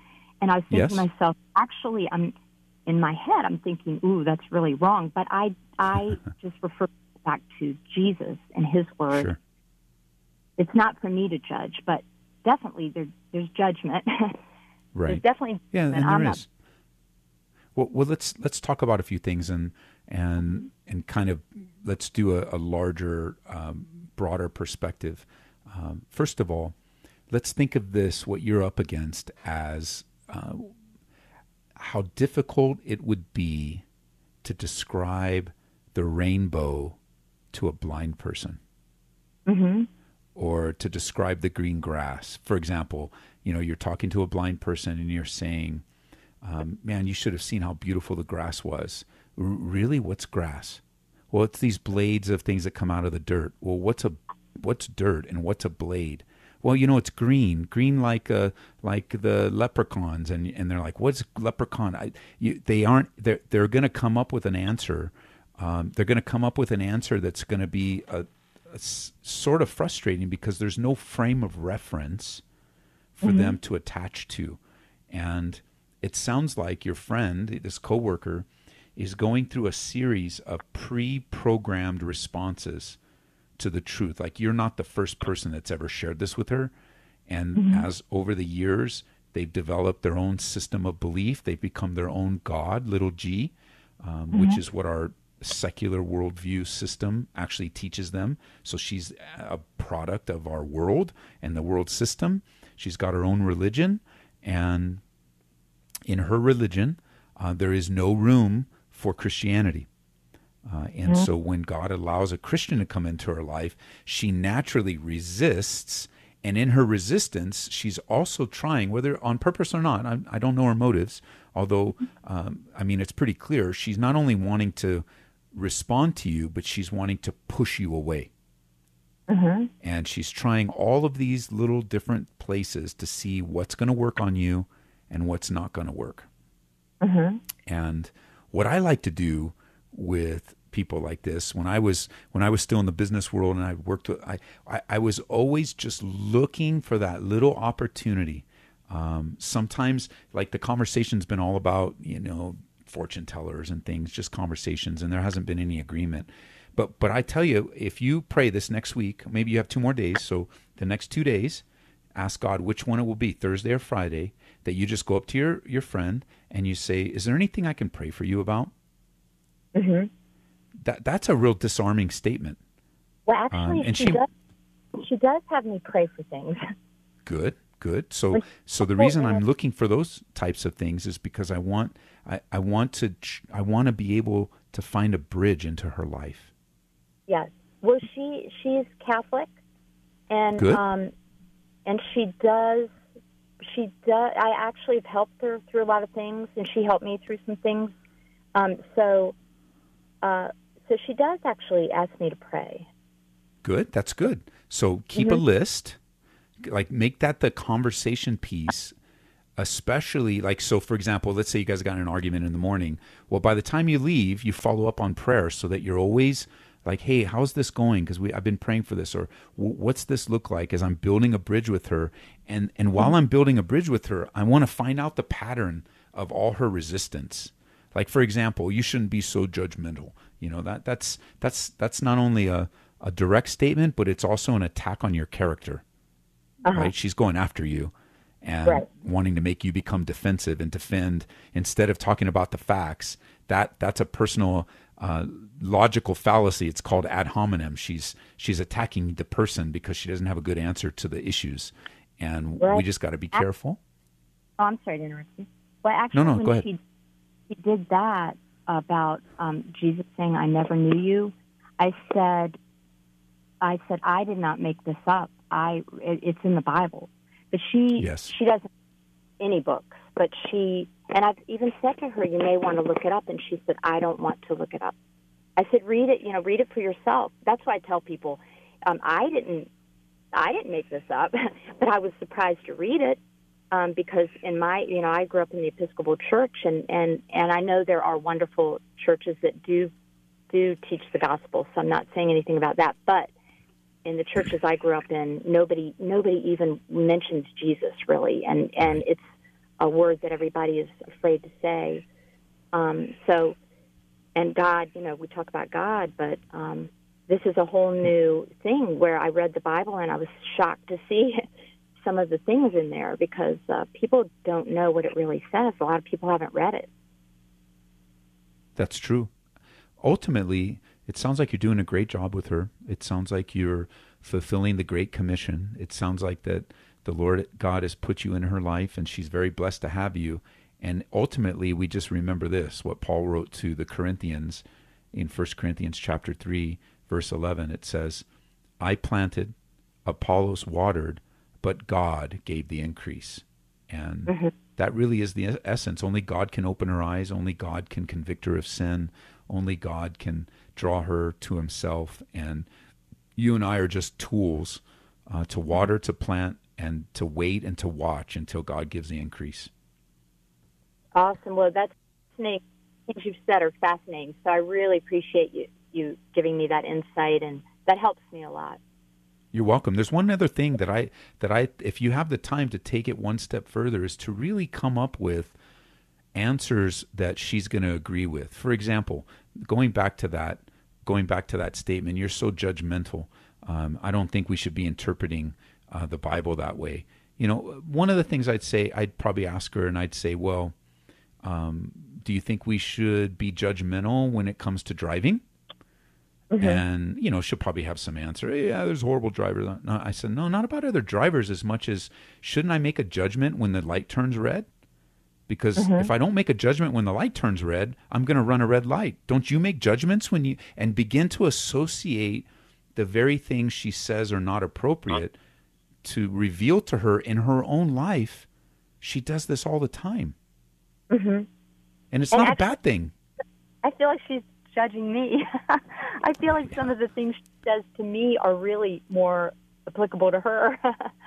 and I was thinking Yes. to myself, actually, I'm in my head, I'm thinking, "Ooh, that's really wrong." But I I *laughs* just refer back to Jesus and His Word. Sure. It's not for me to judge, but definitely there, there's judgment. *laughs* Right. there's definitely Yeah, and there I'm is. Well, well, let's let's talk about a few things and and and kind of let's do a, a larger, um, broader perspective. Um, first of all, let's think of this what you're up against as uh, how difficult it would be to describe the rainbow to a blind person hmm or to describe the green grass. For example, you know, you're talking to a blind person and you're saying, um, "Man, you should have seen how beautiful the grass was." R- really, what's grass? Well, it's these blades of things that come out of the dirt. Well, what's a what's dirt and what's a blade? Well, you know, it's green, green like uh, like the leprechauns, and and they're like, "What's leprechaun?" I, you, they aren't. They're they're going to come up with an answer. Um, they're going to come up with an answer that's going to be a, a s- sort of frustrating because there's no frame of reference for them to attach to. And it sounds like your friend, this coworker, is going through a series of pre-programmed responses to the truth. Like you're not the first person that's ever shared this with her. And as over the years, they've developed their own system of belief. They've become their own God, little g, um, which is what our secular worldview system actually teaches them. So she's a product of our world and the world system. She's got her own religion, and in her religion, uh, there is no room for Christianity. Uh, and so when God allows a Christian to come into her life, she naturally resists. And in her resistance, she's also trying, whether on purpose or not, I, I don't know her motives, although, um, I mean, it's pretty clear. She's not only wanting to respond to you, but she's wanting to push you away. And she's trying all of these little different places to see what's going to work on you and what's not going to work. And what I like to do with people like this, when I was when I was still in the business world and I worked with, I I, I was always just looking for that little opportunity. Um, sometimes, like the conversation's been all about you know fortune tellers and things, just conversations, and there hasn't been any agreement. But but I tell you, if you pray this next week, maybe you have two more days. So the next two days, ask God which one it will be, Thursday or Friday, that you just go up to your, your friend and you say, Is there anything I can pray for you about? Hmm That that's a real disarming statement. Well, actually, Um, and she, she- does. She does have me pray for things. Good, good. So Like, so the reason I'm looking for those types of things is because I want I, I want to I want to be able to find a bridge into her life. Yes. Well, she she's Catholic, and Good. um, and she does she does. I actually have helped her through a lot of things, and she helped me through some things. Um, so, uh, so she does actually ask me to pray. Good. That's good. So keep a list, like make that the conversation piece, especially like so. For example, let's say you guys got an argument in the morning. Well, by the time you leave, you follow up on prayer so that you're always like, "Hey, how's this going?" Because we I've been praying for this, or "What's this look like?" As I'm building a bridge with her, and and while I'm building a bridge with her, I want to find out the pattern of all her resistance. Like for example, you shouldn't be so judgmental. You know that that's that's that's not only a a direct statement, but it's also an attack on your character. Right? She's going after you and Right. wanting to make you become defensive and defend instead of talking about the facts. That that's a personal uh, logical fallacy. It's called ad hominem. She's she's attacking the person because she doesn't have a good answer to the issues, and we just got to be careful. Oh, I'm sorry to interrupt you. Well, actually, no, when go ahead. She, she did that about um, Jesus saying, "I never knew you." I said, "I said I did not make this up. I it, it's in the Bible." But she Yes. she doesn't any books, but she and I've even said to her, "You may want to look it up," and she said, "I don't want to look it up." I said, "Read it. You know, read it for yourself." That's why I tell people, um, I didn't I didn't make this up, *laughs* but I was surprised to read it um, because in my, you know, I grew up in the Episcopal Church, and and and I know there are wonderful churches that do do teach the gospel. So I'm not saying anything about that, but in the churches I grew up in, nobody nobody even mentions Jesus really, and and it's a word that everybody is afraid to say. Um, so, and God, you know, we talk about God, but um, this is a whole new thing where I read the Bible and I was shocked to see *laughs* some of the things in there because uh, people don't know what it really says. A lot of people haven't read it. That's true. Ultimately, it sounds like you're doing a great job with her. It sounds like you're fulfilling the Great Commission. It sounds like that the Lord God has put you in her life and she's very blessed to have you. And ultimately, we just remember this what Paul wrote to the Corinthians in 1 Corinthians chapter 3, verse 11. It says, I planted, Apollos watered, but God gave the increase. And mm-hmm. that really is the essence. Only God can open her eyes. Only God can convict her of sin. Only God can draw her to Himself. And you and I are just tools uh, to water, to plant, and to wait and to watch until God gives the increase. Awesome. Well, that's fascinating. Things you've said are fascinating. So I really appreciate you you giving me that insight, and that helps me a lot. You're welcome. There's one other thing that I that I if you have the time to take it one step further is to really come up with answers that she's going to agree with. For example, going back to that going back to that statement, you're so judgmental. Um, I don't think we should be interpreting uh, the Bible that way. You know, one of the things I'd say, I'd probably ask her, and I'd say, well, um, do you think we should be judgmental when it comes to driving? Mm-hmm. And you know, she'll probably have some answer. Yeah, there's horrible drivers. No, I said, no, not about other drivers as much as shouldn't I make a judgment when the light turns red? Because mm-hmm. if I don't make a judgment when the light turns red, I'm going to run a red light. Don't you make judgments when you and begin to associate the very things she says are not appropriate to reveal to her in her own life? She does this all the time, mm-hmm. and it's and not actually, a bad thing. I feel like she's judging me. *laughs* I feel oh, like some of the things she says to me are really more applicable to her.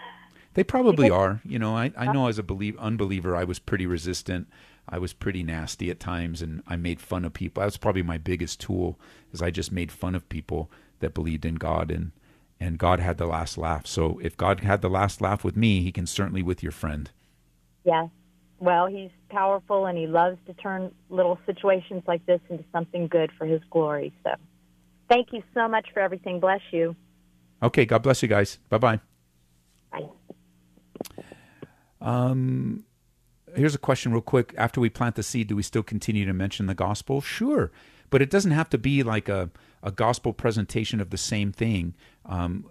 *laughs* they probably because, are. You know, I, I know as a believe, unbeliever, I was pretty resistant. I was pretty nasty at times, and I made fun of people. That was probably my biggest tool, is I just made fun of people that believed in God, and and God had the last laugh. So if God had the last laugh with me, He can certainly with your friend. Yeah, well, he's powerful and he loves to turn little situations like this into something good for his glory. So thank you so much for everything. Bless you. Okay, God bless you guys. Bye-bye. Bye. Um here's a question real quick. After we plant the seed, do we still continue to mention the gospel? Sure. But it doesn't have to be like a, a gospel presentation of the same thing. Um,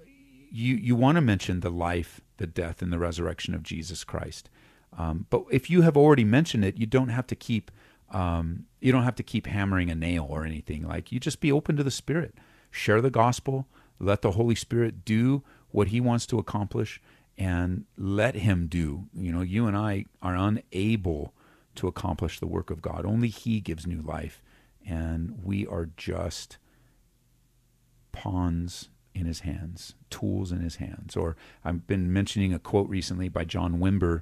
you you want to mention the life, the death, and the resurrection of Jesus Christ. Um, but if you have already mentioned it, you don't have to keep um, you don't have to keep hammering a nail or anything. Like you just be open to the Spirit, share the gospel, let the Holy Spirit do what He wants to accomplish, and let Him do. You know, you and I are unable to accomplish the work of God. Only He gives new life, and we are just pawns in His hands, tools in His hands. Or I've been mentioning a quote recently by John Wimber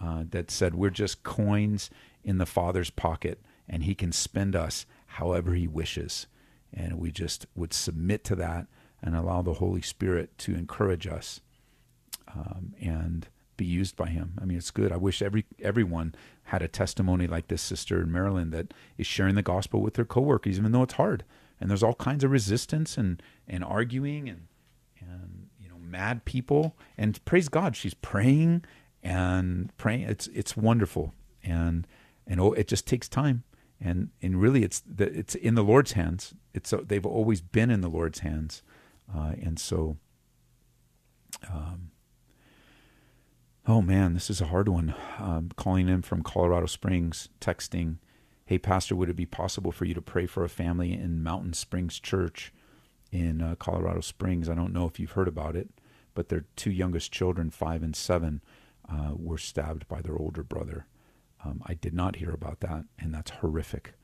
uh, that said, We're just coins in the Father's pocket, and He can spend us however He wishes. And we just would submit to that and allow the Holy Spirit to encourage us um, and be used by Him. I mean, it's good. I wish every everyone had a testimony like this sister in Maryland that is sharing the gospel with their coworkers, even though it's hard. And there's all kinds of resistance and, and arguing and and you know mad people. And praise God, she's praying and praying. It's it's wonderful, and and oh, it just takes time, and and really, it's the, it's in the Lord's hands. It's they've always been in the Lord's hands, uh, and so. Um, oh man, this is a hard one. Um, calling in from Colorado Springs, texting, "Hey, Pastor, would it be possible for you to pray for a family in Mountain Springs Church in uh, Colorado Springs? I don't know if you've heard about it, but their two youngest children, five and seven, uh, were stabbed by their older brother. Um, I did not hear about that, and that's horrific.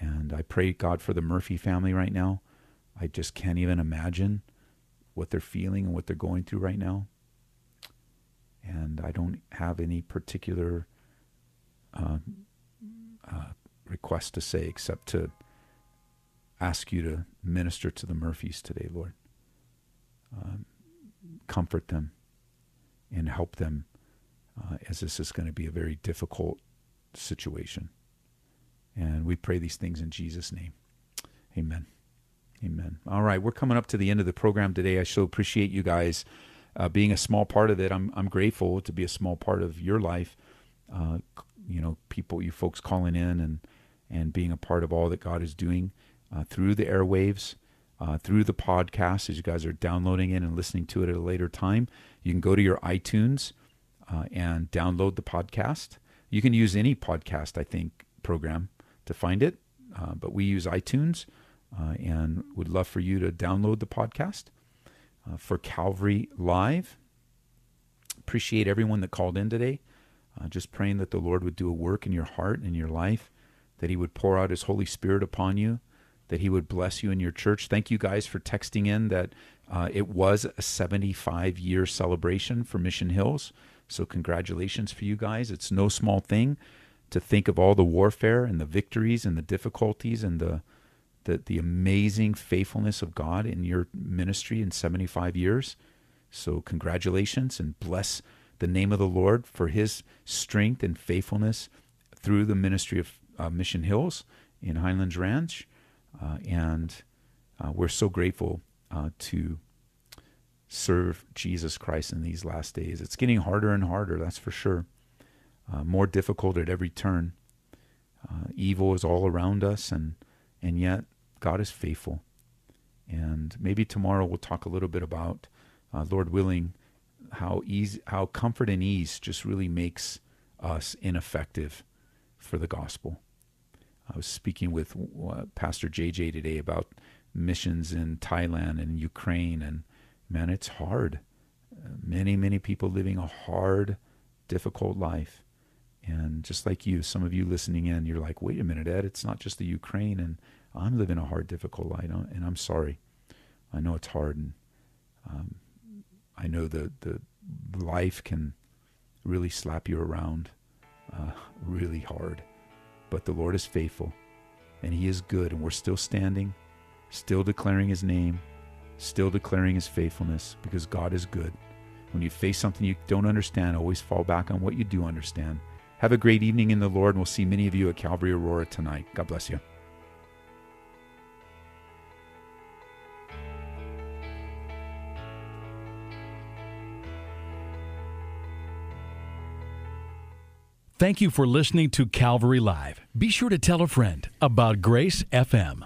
And I pray God for the Murphy family right now. I just can't even imagine what they're feeling and what they're going through right now. And I don't have any particular uh, uh, request to say except to ask you to minister to the Murphys today, Lord. Um, comfort them and help them uh, as this is going to be a very difficult situation. And we pray these things in Jesus' name. Amen. Amen. All right, we're coming up to the end of the program today. I so appreciate you guys uh, being a small part of it. I'm I'm grateful to be a small part of your life. Uh, you know, people, you folks calling in and and being a part of all that God is doing uh, through the airwaves, uh, through the podcast. As you guys are downloading it and listening to it at a later time, you can go to your iTunes uh, and download the podcast. You can use any podcast, I think, program to find it, uh, but we use iTunes uh, and would love for you to download the podcast uh, for Calvary Live. Appreciate everyone that called in today. Uh, just praying that the Lord would do a work in your heart and your life, that He would pour out His Holy Spirit upon you, that He would bless you in your church. Thank you guys for texting in that uh, it was a 75 year celebration for Mission Hills. So, congratulations for you guys. It's no small thing to think of all the warfare and the victories and the difficulties and the the, the amazing faithfulness of God in your ministry in 75 years. So, congratulations and bless the name of the Lord for his strength and faithfulness through the ministry of uh, Mission Hills in Highlands Ranch. Uh, and uh, we're so grateful uh, to serve Jesus Christ in these last days. It's getting harder and harder, that's for sure. Uh, more difficult at every turn. Uh, evil is all around us, and and yet God is faithful. And maybe tomorrow we'll talk a little bit about, uh, Lord willing, how easy, how comfort and ease just really makes us ineffective for the gospel. I was speaking with uh, Pastor JJ today about missions in Thailand and Ukraine, and man, it's hard. Many, many people living a hard, difficult life. And just like you, some of you listening in, you're like, wait a minute, Ed, it's not just the Ukraine and I'm living a hard, difficult life, and I'm sorry. I know it's hard, and um, I know the the life can really slap you around, uh, *laughs* really hard. But the Lord is faithful, and He is good, and we're still standing, still declaring His name, still declaring His faithfulness, because God is good. When you face something you don't understand, always fall back on what you do understand. Have a great evening in the Lord, and we'll see many of you at Calvary Aurora tonight. God bless you. Thank you for listening to Calvary Live. Be sure to tell a friend about Grace FM.